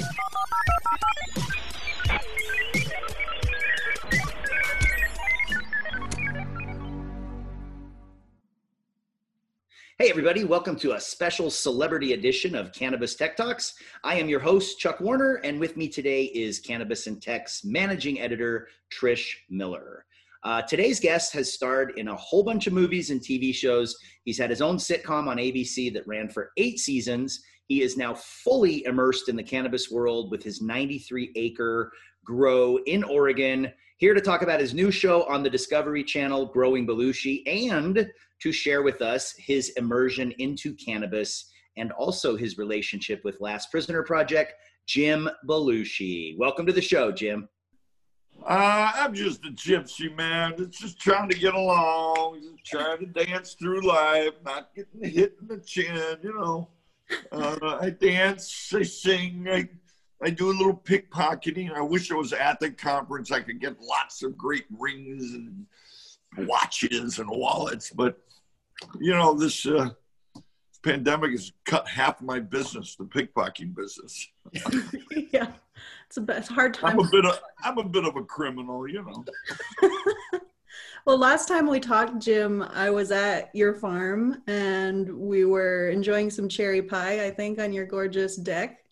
Hey, everybody, welcome to a special celebrity edition of Cannabis Tech Talks. I am your host, Chuck Warner, and with me today is Cannabis and Tech's managing editor, Trish Miller. Uh, today's guest has starred in a whole bunch of movies and TV shows. He's had his own sitcom on ABC that ran for eight seasons. He is now fully immersed in the cannabis world with his 93 acre grow in Oregon. Here to talk about his new show on the Discovery Channel, Growing Belushi, and to share with us his immersion into cannabis and also his relationship with Last Prisoner Project, Jim Belushi. Welcome to the show, Jim. Uh, I'm just a gypsy man. It's just trying to get along, just trying to dance through life, not getting hit in the chin. You know, uh, I dance, I sing, I I do a little pickpocketing. I wish I was at the conference. I could get lots of great rings and watches and wallets, but you know this. Uh, pandemic has cut half my business, the pickpocketing business. yeah. It's a, it's a hard time. I'm a bit of I'm a bit of a criminal, you know. well, last time we talked, Jim, I was at your farm and we were enjoying some cherry pie, I think, on your gorgeous deck.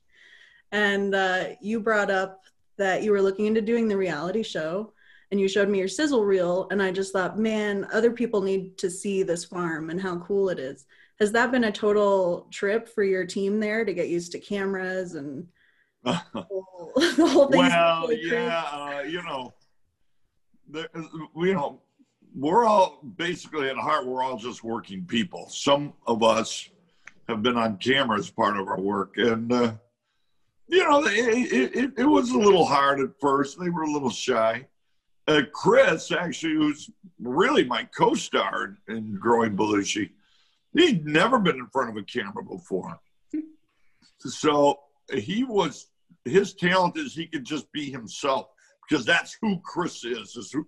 And uh, you brought up that you were looking into doing the reality show and you showed me your sizzle reel and i just thought man other people need to see this farm and how cool it is has that been a total trip for your team there to get used to cameras and the whole thing. Well, yeah, uh, you know, the, you know, we're all basically at heart, we're all just working people. Some of us have been on camera as part of our work, and uh, you know, it, it, it, was a little hard at first. They were a little shy. Uh, Chris, actually, who's really my co-star in Growing Belushi, he'd never been in front of a camera before. So he was his talent is he could just be himself because that's who Chris is. Is who,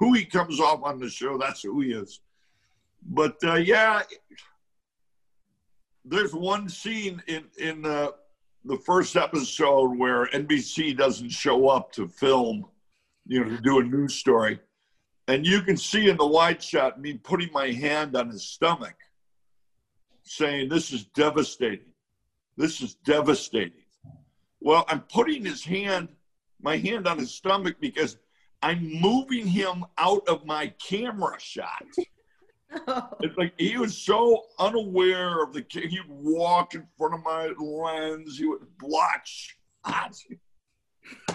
who he comes off on the show. That's who he is. But uh, yeah, there's one scene in in uh, the first episode where NBC doesn't show up to film, you know, to do a news story, and you can see in the wide shot me putting my hand on his stomach, saying, "This is devastating. This is devastating." Well, I'm putting his hand, my hand on his stomach because I'm moving him out of my camera shot. Oh. It's like he was so unaware of the. He'd walk in front of my lens. He would block shots.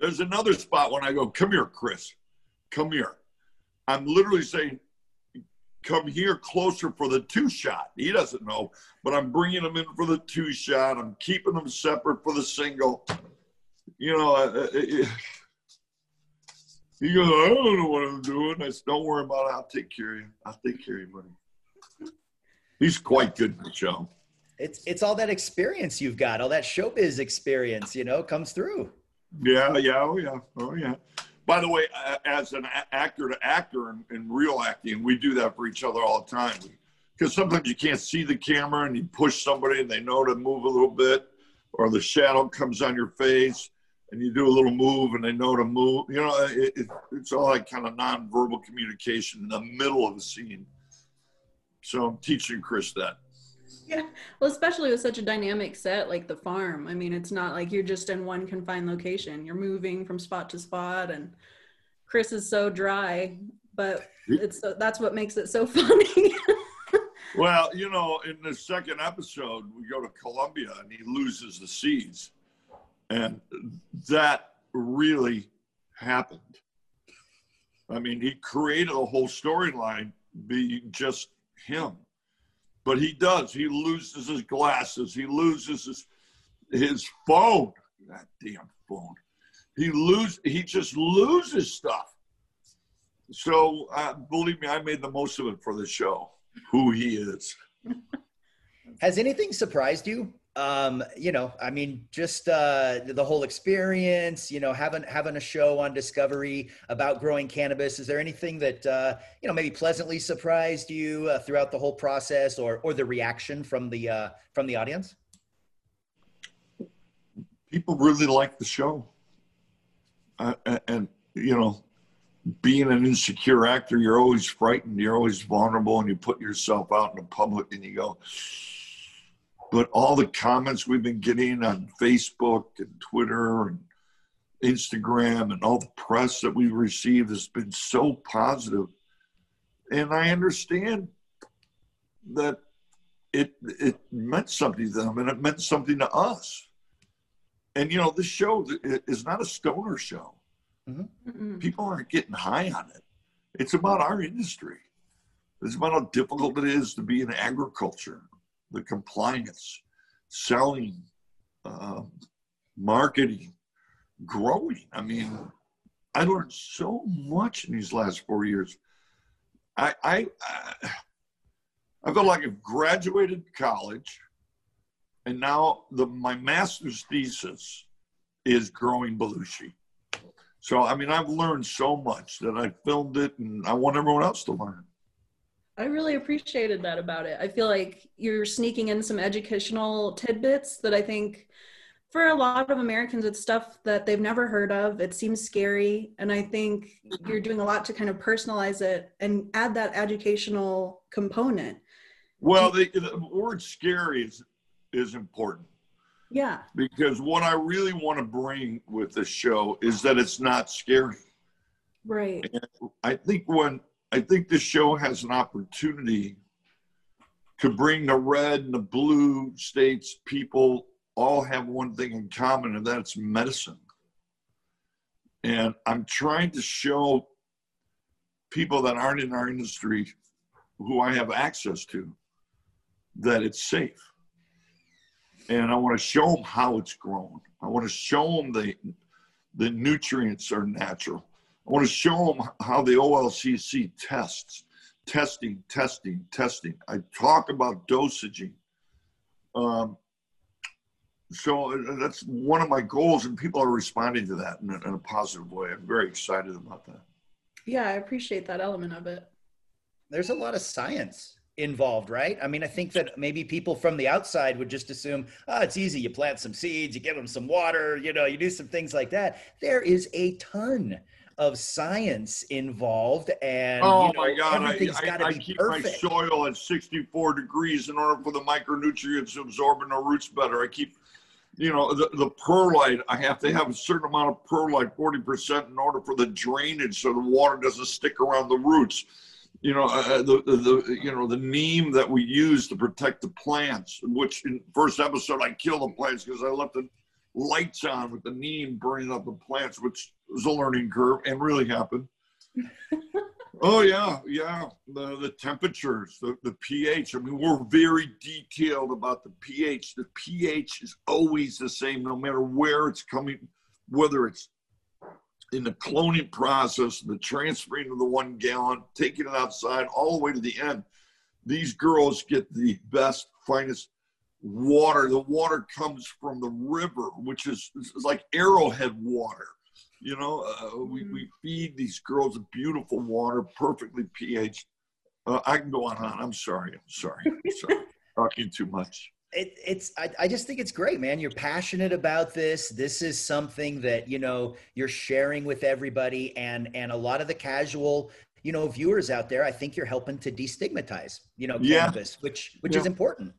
There's another spot when I go, "Come here, Chris. Come here." I'm literally saying, come here closer for the two shot. He doesn't know, but I'm bringing him in for the two shot. I'm keeping them separate for the single. You know, uh, uh he goes, I don't know what I'm doing. I said, don't worry about it. I'll take care of you. I'll take care of you, buddy. He's quite good in the show. It's it's all that experience you've got, all that showbiz experience, you know, comes through. Yeah, yeah, oh yeah, oh yeah by the way, as an actor to actor in, in real acting, we do that for each other all the time. Because sometimes you can't see the camera and you push somebody and they know to move a little bit, or the shadow comes on your face and you do a little move and they know to move. You know, it, it, it's all like kind of nonverbal communication in the middle of the scene. So I'm teaching Chris that. Yeah, well, especially with such a dynamic set like the farm. I mean, it's not like you're just in one confined location. You're moving from spot to spot, and Chris is so dry, but it's that's what makes it so funny. well, you know, in the second episode, we go to Colombia and he loses the seeds, and that really happened. I mean, he created a whole storyline being just him but he does. He loses his glasses. He loses his his phone. That damn phone. He lose. He just loses stuff. So uh, believe me, I made the most of it for the show. Who he is. Has anything surprised you um you know i mean just uh the whole experience you know having having a show on discovery about growing cannabis is there anything that uh you know maybe pleasantly surprised you uh, throughout the whole process or or the reaction from the uh from the audience people really like the show. Uh, and, you know, being an insecure actor, you're always frightened, you're always vulnerable, and you put yourself out in the public and you go, but all the comments we've been getting on Facebook and Twitter and Instagram and all the press that we've received has been so positive. And I understand that it it meant something to them and it meant something to us. And you know, this show is not a stoner show. Mm-hmm. People aren't getting high on it. It's about our industry. It's about how difficult it is to be in agriculture, the compliance, selling, uh, marketing, growing. I mean, I learned so much in these last four years. I, I, I I felt like I've graduated college, and now the my master's thesis is growing Belushi. So I mean, I've learned so much that I filmed it, and I want everyone else to learn. I really appreciated that about it. I feel like you're sneaking in some educational tidbits that I think for a lot of Americans, it's stuff that they've never heard of. It seems scary. And I think mm-hmm. you're doing a lot to kind of personalize it and add that educational component. Well, the, the word scary is, is important. Yeah. Because what I really want to bring with the show is that it's not scary. Right. And I think when I think this show has an opportunity to bring the red and the blue states people all have one thing in common, and that's medicine. And I'm trying to show people that aren't in our industry who I have access to that it's safe. And I want to show them how it's grown. I want to show them the, the nutrients are natural. I want to show them how the OLCC tests, testing, testing, testing. I talk about dosaging. Um, so uh, that's one of my goals, and people are responding to that in a, in a positive way. I'm very excited about that. Yeah, I appreciate that element of it. There's a lot of science involved, right? I mean, I think that maybe people from the outside would just assume, oh, it's easy. You plant some seeds, you give them some water, you know, you do some things like that. There is a ton of science involved and oh you know, my god I, I, I keep perfect. my soil at 64 degrees in order for the micronutrients to absorb in the roots better i keep you know the, the perlite i have to have a certain amount of perlite 40% in order for the drainage so the water doesn't stick around the roots you know, uh, uh, the, the, the, you know, the neem that we use to protect the plants, which in first episode I killed the plants because I left the lights on with the neem burning up the plants, which was a learning curve and really happened. oh yeah, yeah. The the temperatures, the, the pH. I mean, we're very detailed about the pH. The pH is always the same, no matter where it's coming, whether it's in the cloning process, the transferring of the one gallon, taking it outside, all the way to the end. These girls get the best, finest water. The water comes from the river, which is, is like arrowhead water. You know, uh, we, mm-hmm. we feed these girls beautiful water, perfectly pH. Uh, I can go on and on. I'm sorry. I'm sorry. I'm sorry. Talking too much it, it's I, I just think it's great man you're passionate about this this is something that you know you're sharing with everybody and and a lot of the casual you know viewers out there i think you're helping to destigmatize you know yeah. cannabis which which yeah. is important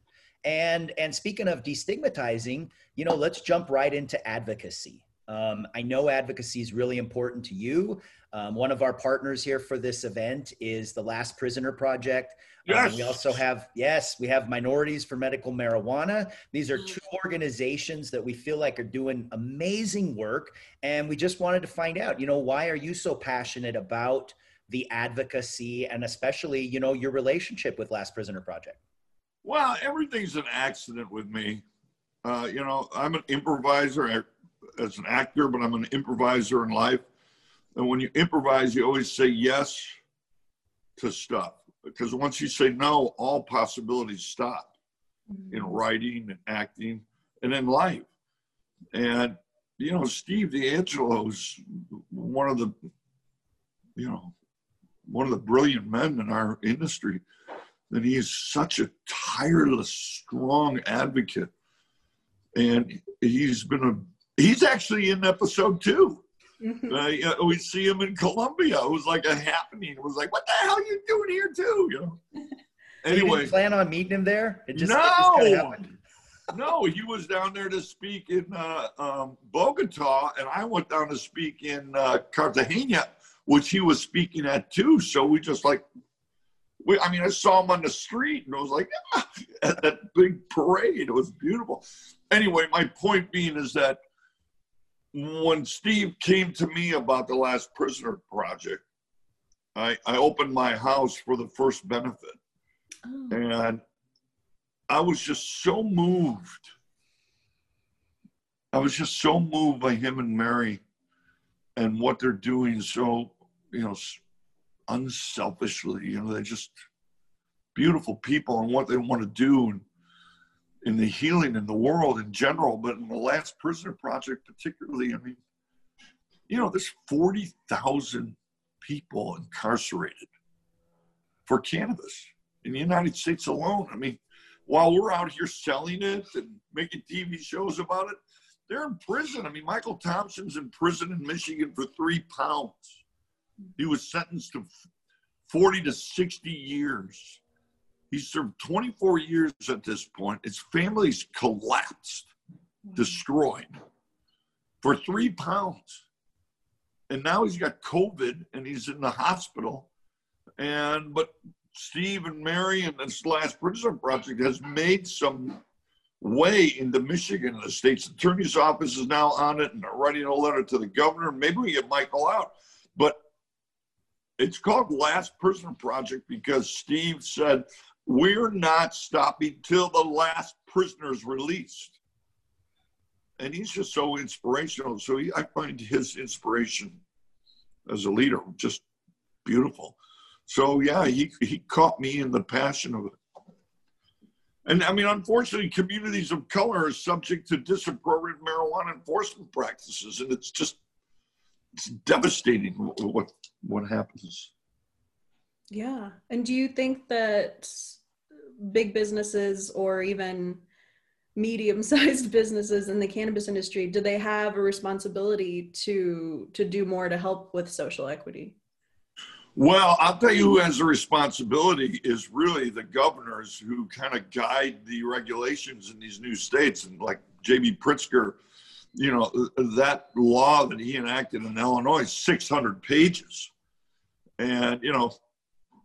and and speaking of destigmatizing you know let's jump right into advocacy um, I know advocacy is really important to you. Um, one of our partners here for this event is the Last Prisoner Project. Yes. Um, we also have, yes, we have Minorities for Medical Marijuana. These are two organizations that we feel like are doing amazing work. And we just wanted to find out, you know, why are you so passionate about the advocacy and especially, you know, your relationship with Last Prisoner Project? Well, everything's an accident with me. Uh, you know, I'm an improviser as an actor, but I'm an improviser in life. And when you improvise, you always say yes to stuff because once you say no, all possibilities stop mm-hmm. in writing and acting and in life. And you know, Steve DeAngelo is one of the, you know, one of the brilliant men in our industry. And he is such a tireless, strong advocate. And he's been a he's actually in episode 2 mm-hmm. uh, we see him in Colombia. It was like a happening. It was like, what the hell are you doing here too? You know. Anyway, plan on meeting him there? It just, no, it just no, he was down there to speak in uh, um, Bogota, and I went down to speak in uh, Cartagena, which he was speaking at too. So we just like, we, I mean, I saw him on the street, and I was like, ah, at that big parade. It was beautiful. Anyway, my point being is that when Steve came to me about the Last Prisoner project, I, I opened my house for the first benefit. Oh. And I was just so moved. I was just so moved by him and Mary and what they're doing so, you know, unselfishly. You know, they're just beautiful people and what they want to do in the healing in the world in general, but in the Last Prisoner Project particularly, I mean, you know, there's 40,000 people incarcerated for cannabis in the United States alone. I mean, while we're out here selling it and making TV shows about it, they're in prison. I mean, Michael Thompson's in prison in Michigan for three pounds. He was sentenced to 40 to 60 years. He served 24 years at this point. His family's collapsed, hmm. destroyed for three pounds. And now he's got COVID and he's in the hospital. And, but Steve and Mary and this last prison project has made some way into Michigan. The state's attorney's office is now on it and they're writing a letter to the governor. Maybe we get Michael out. But it's called Last Prisoner Project because Steve said, We're not stopping till the last prisoner is released. And he's just so inspirational. So he, I find his inspiration as a leader just beautiful. So yeah, he he caught me in the passion of it. And I mean, unfortunately, communities of color are subject to disappropriate marijuana enforcement practices, and it's just it's devastating what what happens. Yeah, and do you think that big businesses or even medium-sized businesses in the cannabis industry do they have a responsibility to to do more to help with social equity? Well, I'll tell you who has a responsibility is really the governors who kind of guide the regulations in these new states. And like J.B. Pritzker, you know, that law that he enacted in Illinois 600 pages. And, you know,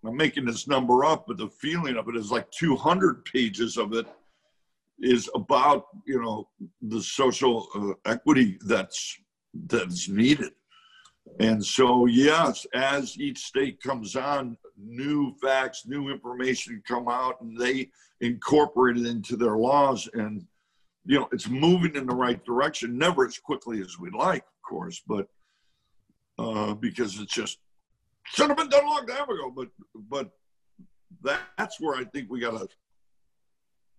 I'm making this number up, but the feeling of it is like 200 pages of it is about, you know, the social uh, equity that's that's needed. And so, yes, as each state comes on, new facts, new information come out, and they incorporate it into their laws. And, you know, it's moving in the right direction, never as quickly as we'd like, of course, but uh, because it's just should have been done a long time ago. But, but that, that's where I think we got to,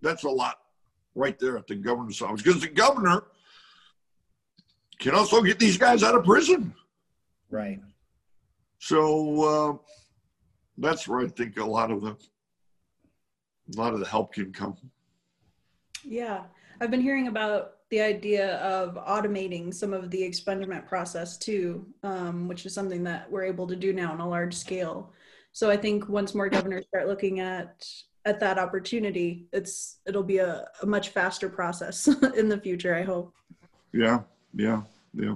that's a lot right there at the governor's office because the governor can also get these guys out of prison. Right. So uh, that's where I think a lot of the a lot of the help can come. Yeah, I've been hearing about the idea of automating some of the expungement process too, um, which is something that we're able to do now on a large scale. So I think once more governors start looking at at that opportunity, it's it'll be a, a much faster process in the future. I hope. Yeah, yeah, yeah.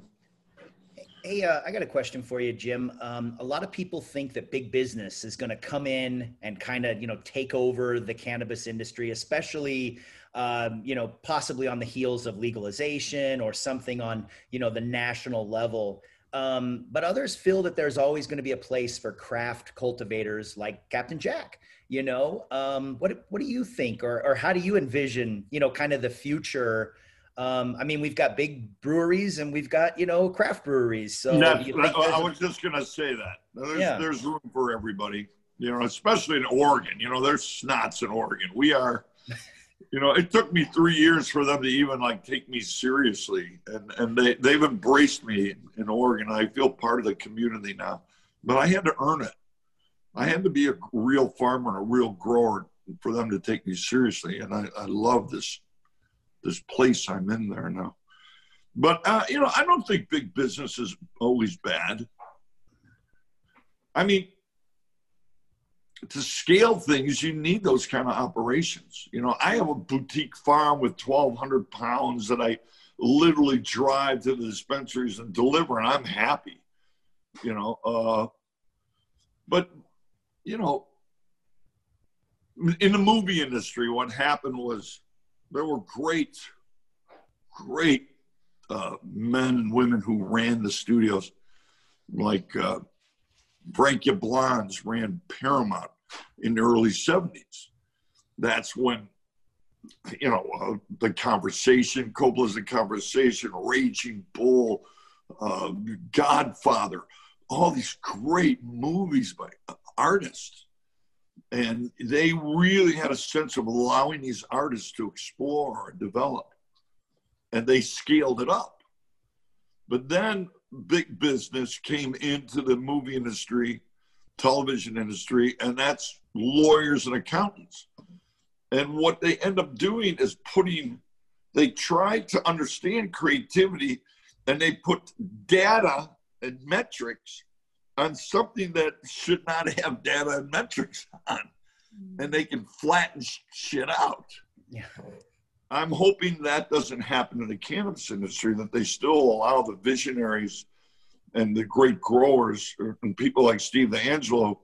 Hey, uh, I got a question for you, Jim. Um, a lot of people think that big business is going to come in and kind of, you know, take over the cannabis industry, especially, um, you know, possibly on the heels of legalization or something on, you know, the national level. Um, but others feel that there's always going to be a place for craft cultivators like Captain Jack. You know, um, what what do you think, or or how do you envision, you know, kind of the future? Um, I mean, we've got big breweries and we've got you know craft breweries. So I was just gonna say that there's, yeah. there's room for everybody. You know, especially in Oregon. You know, there's snots in Oregon. We are. You know, it took me three years for them to even like take me seriously, and and they they've embraced me in Oregon. I feel part of the community now, but I had to earn it. I had to be a real farmer and a real grower for them to take me seriously, and I, I love this this place I'm in there now. But uh, you know, I don't think big business is always bad. I mean, to scale things, you need those kind of operations. You know, I have a boutique farm with 1,200 pounds that I literally drive to the dispensaries and deliver, and I'm happy. You know, uh, but you know, in the movie industry, what happened was there were great, great uh, men and women who ran the studios, like uh, Frank Yablans ran Paramount in the early 70s. That's when, you know, uh, the conversation, Coppola's the conversation, Raging Bull, uh, Godfather, all these great movies by artists. And they really had a sense of allowing these artists to explore and develop. And they scaled it up. But then big business came into the movie industry, television industry, and that's lawyers and accountants. And what they end up doing is putting, they try to understand creativity and they put data and metrics on something that should not have data and metrics on. And they can flatten shit out. Yeah. I'm hoping that doesn't happen in the cannabis industry, that they still allow the visionaries and the great growers and people like Steve Angelo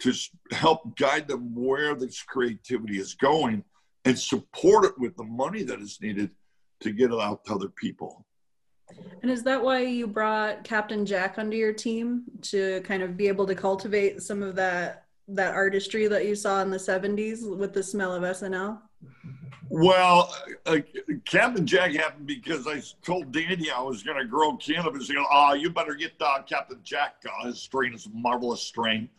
to help guide them where this creativity is going and support it with the money that is needed to get it out to other people. And is that why you brought Captain Jack under your team to kind of be able to cultivate some of that that artistry that you saw in the 70s with the smell of SNL? Well, uh, Captain Jack happened because I told Danny I was going to grow cannabis. He goes, "Ah, you better get uh, Captain Jack. Uh, his strain is a marvelous strain.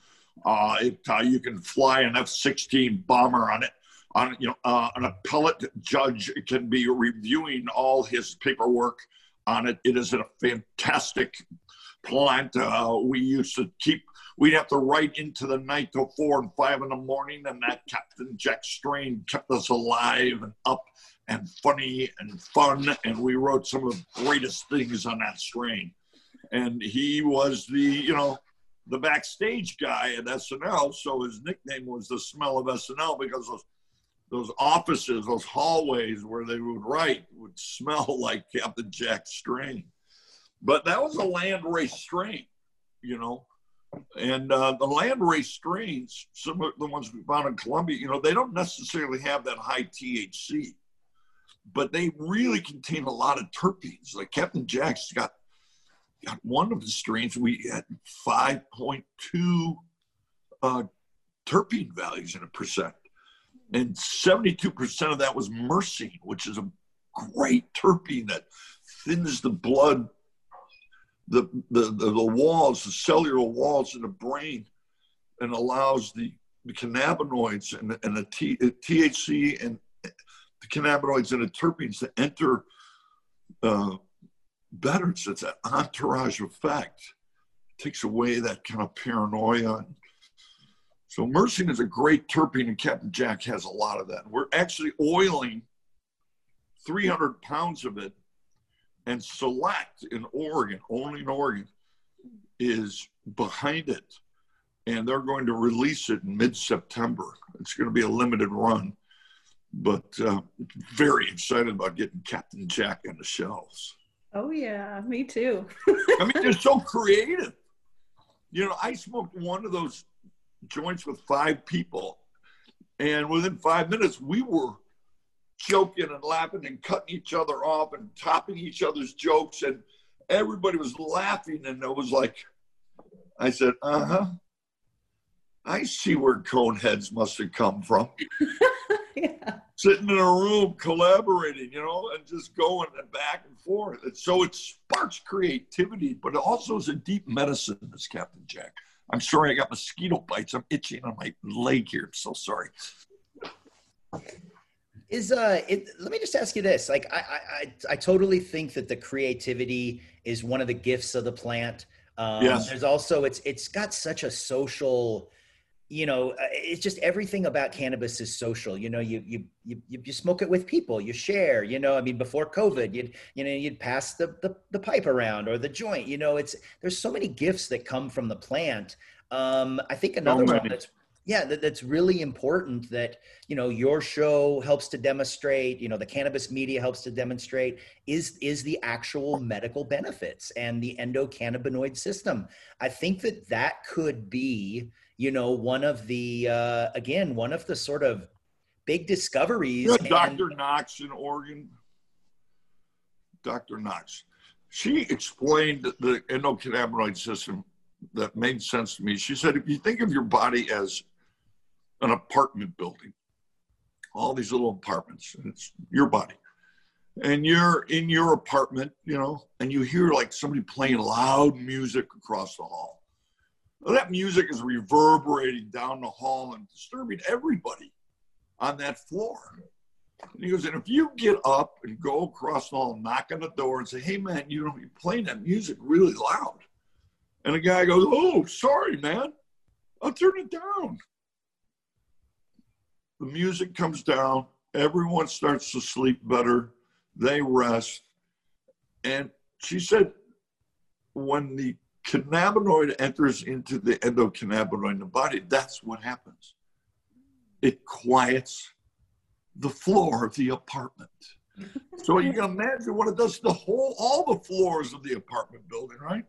Uh, it, uh, you can fly an F-16 bomber on it. On you know, uh, an appellate judge can be reviewing all his paperwork on it. It is a fantastic plant. Uh, we used to keep we'd have to write into the night till four and five in the morning, and that Captain Jack Strain kept us alive and up and funny and fun. And we wrote some of the greatest things on that strain. And he was the, you know, the backstage guy at SNL. So his nickname was the smell of SNL because those those offices, those hallways where they would write would smell like Captain Jack Strain. But that was a land race strain, you know. And uh, the landrace strains, some of the ones we found in Colombia, you know, they don't necessarily have that high THC, but they really contain a lot of terpenes. Like Captain Jack's got got one of the strains we had 5.2 uh, terpene values in a percent, and 72% of that was myrcene, which is a great terpene that thins the blood the, the, the, walls, the cellular walls in the brain, and allows the, the cannabinoids and, and the T, THC and the cannabinoids and the terpenes to enter uh, better. So it's an entourage effect. It takes away that kind of paranoia. So myrcene is a great terpene, and Captain Jack has a lot of that. We're actually oiling 300 pounds of it and Select in Oregon, only in Oregon, is behind it. And they're going to release it in mid September. It's going to be a limited run, but uh, very excited about getting Captain Jack on the shelves. Oh, yeah, me too. I mean, they're so creative. You know, I smoked one of those joints with five people, and within five minutes, we were joking and laughing and cutting each other off and topping each other's jokes. And everybody was laughing. And it was like i said uh-huh. I see where Coneheads must have come from. Yeah. sitting in a room collaborating you know and just going and back and forth. And so it sparks creativity but it also is a deep medicine this captain jack i'm sorry i got mosquito bites. I'm itching on my leg here. I'm so sorry. Is uh it, let me just ask you this. Like I, I i totally think that the creativity is one of the gifts of the plant. Um yes. there's also it's it's got such a social you know, uh, it's just everything about cannabis is social. You know, you you you you smoke it with people, you share. You know, I mean, before COVID, you'd you know you'd pass the the, the pipe around or the joint. You know, it's there's so many gifts that come from the plant. Um, I think another one that's yeah that, that's really important that you know your show helps to demonstrate you know the cannabis media helps to demonstrate is is the actual medical benefits and the endocannabinoid system i think that that could be you know one of the uh again one of the sort of big discoveries you know, dr and, knox in oregon dr knox she explained the endocannabinoid system that made sense to me. She said, if you think of your body as an apartment building, all these little apartments, and it's your body. And you're in your apartment, you know, and you hear like somebody playing loud music across the hall. Well, that music is reverberating down the hall and disturbing everybody on that floor. And he goes, and if you get up and go across the hall, knock on the door and say, hey man, you know, you're playing that music really loud. And the guy goes, oh, sorry, man. I'll turn it down the music comes down, everyone starts to sleep better, they rest. And she said, when the cannabinoid enters into the endocannabinoid in the body, that's what happens. It quiets the floor of the apartment. so you can imagine what it does to the whole, all the floors of the apartment building, right?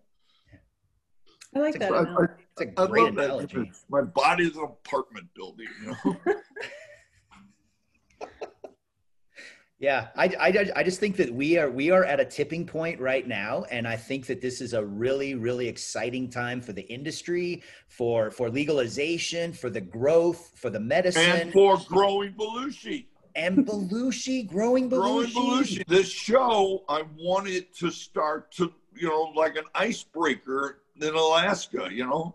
I like that. I, I, it's a great analogy. That. My body is an apartment building, you know. Yeah, I, I, I just think that we are we are at a tipping point right now, and I think that this is a really really exciting time for the industry, for for legalization, for the growth, for the medicine, and for growing Belushi. And Belushi, growing Belushi. Growing Belushi. This show, I wanted to start to you know like an icebreaker in Alaska. You know,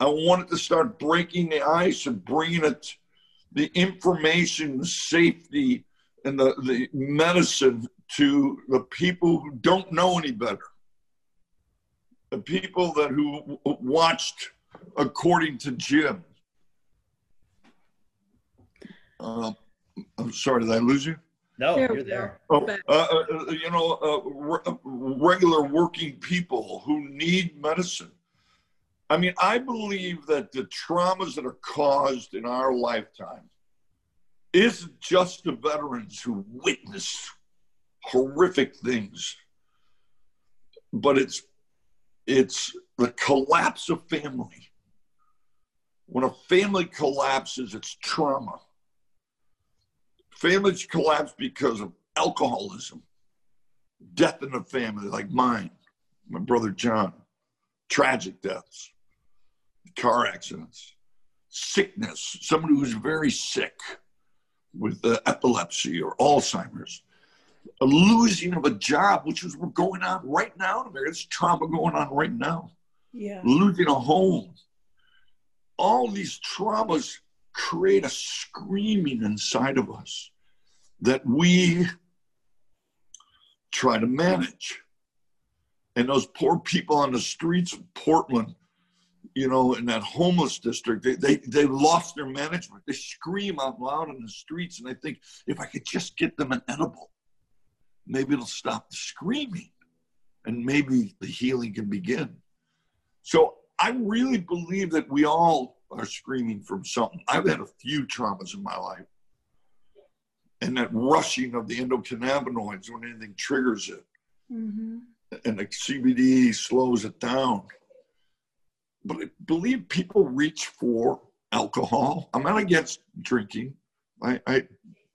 I wanted to start breaking the ice and bringing it the information, safety and the, the medicine to the people who don't know any better. The people that who watched according to Jim. Uh, I'm sorry, did I lose you? No, you're there. Oh, uh, uh, you know, uh, re- regular working people who need medicine. I mean, I believe that the traumas that are caused in our lifetime isn't just the veterans who witness horrific things, but it's it's the collapse of family. When a family collapses, it's trauma. Families collapse because of alcoholism, death in the family, like mine, my brother John, tragic deaths, car accidents, sickness, somebody who's very sick with uh, epilepsy or Alzheimer's, a losing of a job, which is going on right now in America. There's trauma going on right now. Yeah. Losing a home. All these traumas create a screaming inside of us that we try to manage. And those poor people on the streets of Portland you know, in that homeless district, they, they, they lost their management. They scream out loud in the streets. And I think if I could just get them an edible, maybe it'll stop the screaming and maybe the healing can begin. So I really believe that we all are screaming from something. I've had a few traumas in my life. And that rushing of the endocannabinoids when anything triggers it. Mm-hmm. And the CBD slows it down but I believe people reach for alcohol. I'm not against drinking. I, I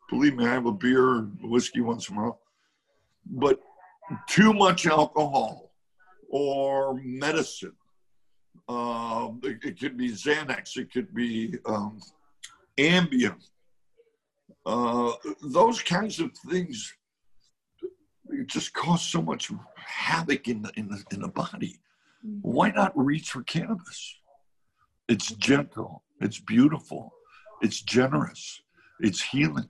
believe me, I have a beer and whiskey once in a while. But too much alcohol or medicine. Uh, it, it, could be Xanax. It could be um, Ambien. Uh, those kinds of things just cause so much havoc in the in the in the body Mm-hmm. why not reach for cannabis? It's gentle, it's beautiful, it's generous, it's healing.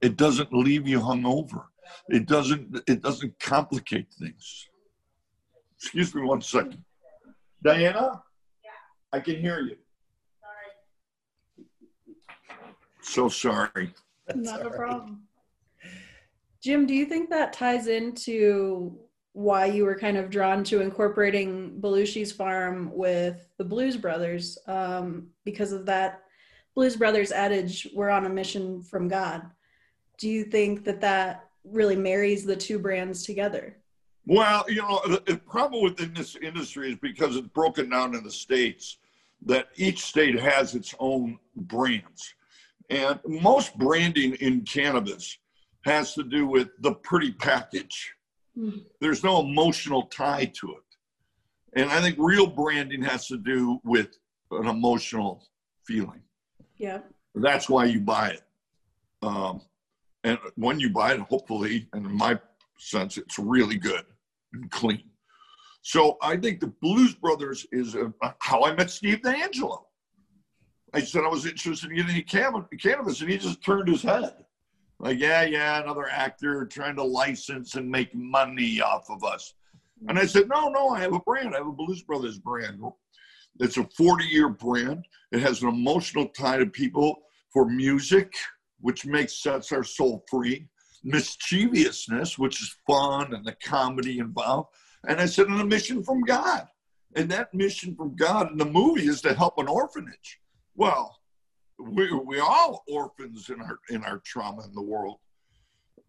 It doesn't leave you hungover. It doesn't it doesn't complicate things. Excuse me one second. Diana? Yeah. I can hear you. Sorry. So sorry. Not a problem. Jim, do you think that ties into why you were kind of drawn to incorporating Belushi's farm with the Blues Brothers? Um, because of that Blues Brothers adage, we're on a mission from God. Do you think that that really marries the two brands together? Well, you know, the problem within this industry is because it's broken down in the states that each state has its own brands. And most branding in cannabis has to do with the pretty package. There's no emotional tie to it. And I think real branding has to do with an emotional feeling. Yeah. That's why you buy it. Um, and when you buy it, hopefully, and in my sense, it's really good and clean. So I think the Blues Brothers is a, how I met Steve DeAngelo. I said I was interested in getting cannabis, and he just turned his head. Like, yeah, yeah, another actor trying to license and make money off of us. And I said, no, no, I have a brand. I have a Blues Brothers brand. It's a 40 year brand. It has an emotional tie to people for music, which makes sets our soul free, mischievousness, which is fun and the comedy involved. And I said, and a mission from God. And that mission from God in the movie is to help an orphanage. Well, we we all orphans in our in our trauma in the world,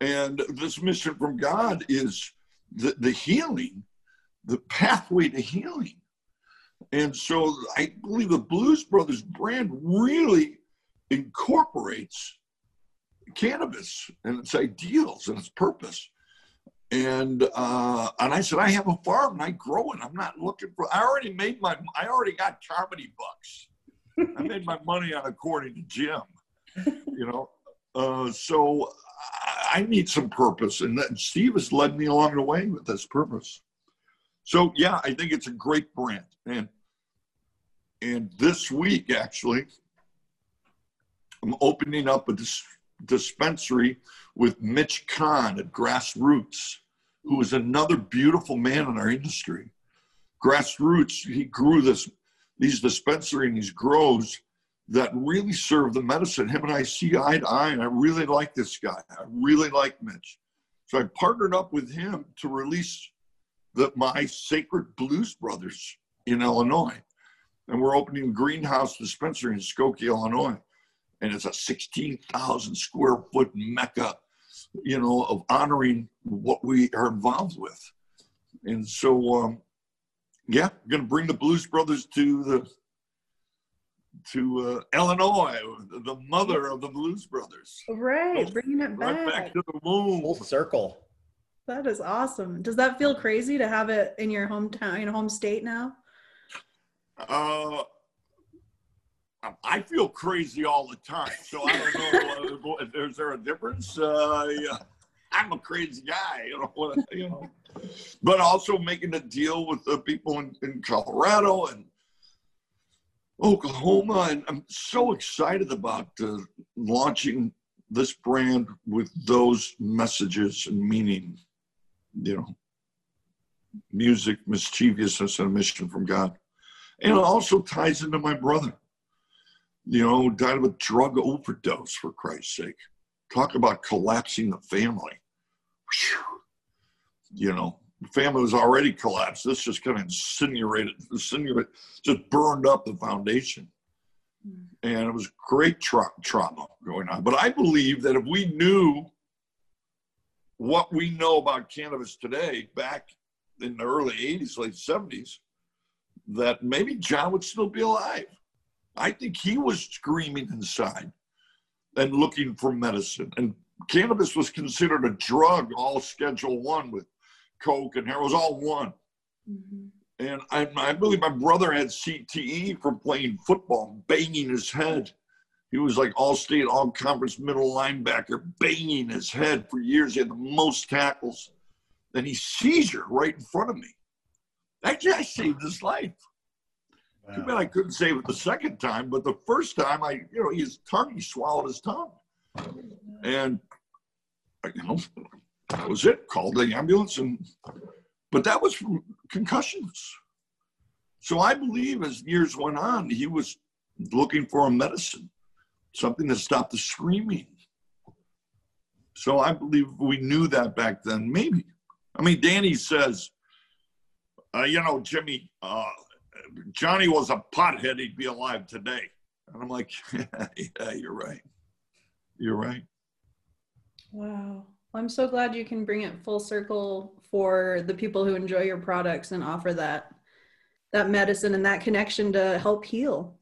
and this mission from God is the the healing, the pathway to healing, and so I believe the Blues Brothers brand really incorporates cannabis and its ideals and its purpose. And uh, and I said, I have a farm and I grow it. I'm not looking for. I already made my. I already got comedy bucks. I made my money on according to Jim, you know. Uh, so I need some purpose, and Steve has led me along the way with this purpose. So yeah, I think it's a great brand, and and this week actually, I'm opening up a dis- dispensary with Mitch Kahn at Grassroots, who is another beautiful man in our industry. Grassroots, he grew this these dispensaries and these grows that really serve the medicine. Him and I see eye to eye, and I really like this guy. I really like Mitch. So I partnered up with him to release the, my Sacred Blues Brothers in Illinois. And we're opening Greenhouse Dispensary in Skokie, Illinois. And it's a 16,000 square foot mecca, you know, of honoring what we are involved with. And so um, yeah, going to bring the Blues Brothers to the to uh, Illinois, the mother of the Blues Brothers. Right, bringing it back. Right back to the womb. Full circle. That is awesome. Does that feel crazy to have it in your hometown, in home state now? Uh, I feel crazy all the time, so I don't know. uh, is there a difference? Uh, yeah. I'm a crazy guy, you know. You know but also making a deal with the people in, in Colorado and Oklahoma. And I'm so excited about uh, launching this brand with those messages and meaning, you know, music, mischievousness, and a mission from God. And it also ties into my brother, you know, died of a drug overdose, for Christ's sake. Talk about collapsing the family. Whew you know, family was already collapsed. This just kind of incinerated, incinerated, just burned up the foundation. Mm. And it was great tra- trauma going on. But I believe that if we knew what we know about cannabis today, back in the early 80s, late 70s, that maybe John would still be alive. I think he was screaming inside and looking for medicine. And cannabis was considered a drug, all Schedule One, with Coke and hair was all one. Mm-hmm. And I, I believe my brother had CTE from playing football, banging his head. He was like all state, all conference middle linebacker, banging his head for years. He had the most tackles. Then he seizure right in front of me. Actually, I saved his life. Wow. Too bad I couldn't save it the second time, but the first time, I, you know, his tongue, he swallowed his tongue. And, you know, that was it. Called the ambulance, and but that was from concussions. So I believe as years went on, he was looking for a medicine, something to stop the screaming. So I believe we knew that back then. Maybe. I mean, Danny says, uh, you know, Jimmy, uh, Johnny was a pothead, he'd be alive today. And I'm like, yeah, you're right. You're right. Wow. I'm so glad you can bring it full circle for the people who enjoy your products and offer that that medicine and that connection to help heal.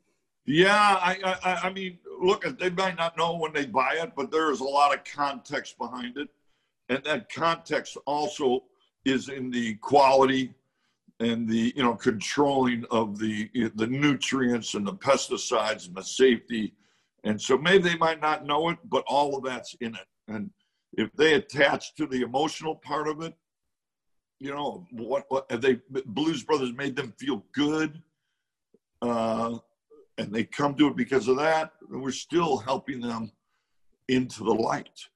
Yeah, I, I, I mean, look, they might not know when they buy it, but there is a lot of context behind it, and that context also is in the quality and the you know controlling of the the nutrients and the pesticides and the safety. And so maybe they might not know it but all of that's in it. And if they attach to the emotional part of it you know what, what they blues brothers made them feel good uh, and they come to it because of that and we're still helping them into the light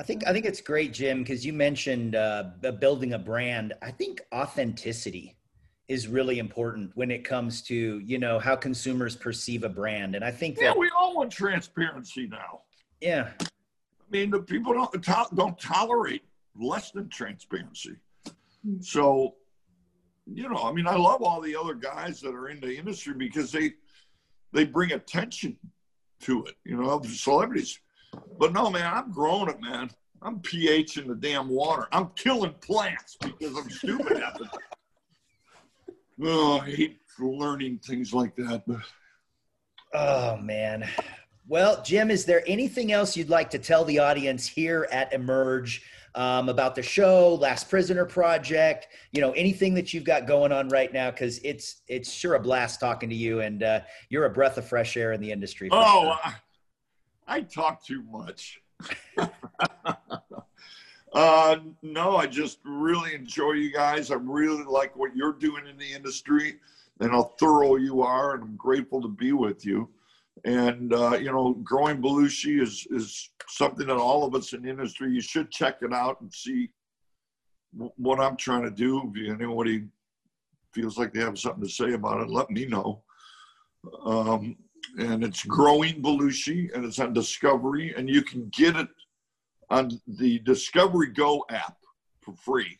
I think I think it's great, Jim, because you mentioned uh, building a brand. I think authenticity is really important when it comes to you know how consumers perceive a brand, and I think yeah, that, we all want transparency now. Yeah, mean the people don't to- don't tolerate less than transparency. Hmm. So, you know, I mean, I love all the other guys that are in the industry because they they bring attention to it. You know, the celebrities but no, man, I'm growing it, man. I'm pH in the damn water. I'm killing plants because I'm stupid at it. Oh, I hate learning things like that. But... Oh man. Well, Jim, is there anything else you'd like to tell the audience here at Emerge um, about the show, Last Prisoner Project? You know, anything that you've got going on right now? Because it's it's sure a blast talking to you, and uh, you're a breath of fresh air in the industry. Oh, sure. I talk too much. uh, no, I just really enjoy you guys. I really like what you're doing in the industry and how thorough you are, and I'm grateful to be with you. And uh, you know, growing Belushi is is something that all of us in the industry you should check it out and see what I'm trying to do. If anybody feels like they have something to say about it, let me know. Um, and it's growing Belushi, and it's on Discovery, and you can get it on the Discovery Go app for free.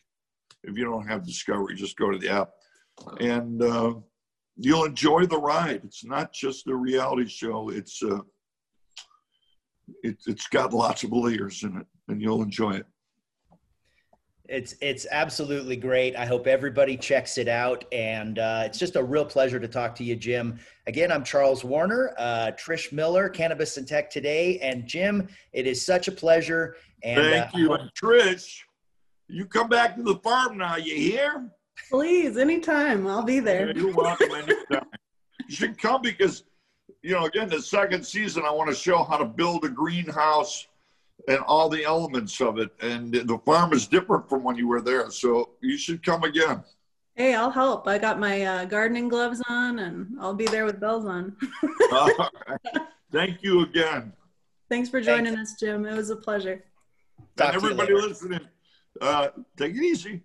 If you don't have Discovery, just go to the app, and uh, you'll enjoy the ride. It's not just a reality show; it's uh, it, it's got lots of layers in it, and you'll enjoy it. It's it's absolutely great. I hope everybody checks it out, and uh, it's just a real pleasure to talk to you, Jim. Again, I'm Charles Warner, uh, Trish Miller, Cannabis and Tech Today, and Jim. It is such a pleasure. And thank uh, you, and Trish. You come back to the farm now. You hear? Please, anytime. I'll be there. You're welcome anytime. you should come because, you know, again, the second season, I want to show how to build a greenhouse and all the elements of it. And the farm is different from when you were there. So you should come again. Hey, I'll help. I got my uh, gardening gloves on and I'll be there with bells on. Thank you again. Thanks for joining Thanks. us, Jim. It was a pleasure. Talk and everybody listening, uh, take it easy.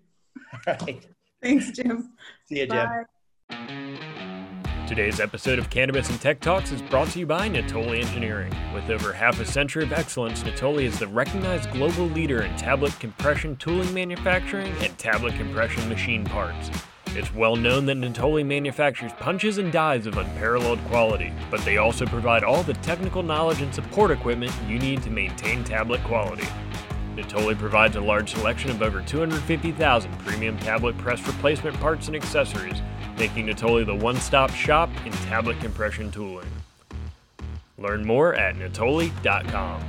All right. Thanks, Jim. See you, Jim. Today's episode of Cannabis and Tech Talks is brought to you by Natoli Engineering. With over half a century of excellence, Natoli is the recognized global leader in tablet compression tooling manufacturing and tablet compression machine parts. It's well known that Natoli manufactures punches and dies of unparalleled quality, but they also provide all the technical knowledge and support equipment you need to maintain tablet quality. Natoli provides a large selection of over 250,000 premium tablet press replacement parts and accessories, making Natoli the one stop shop in tablet compression tooling. Learn more at natoli.com.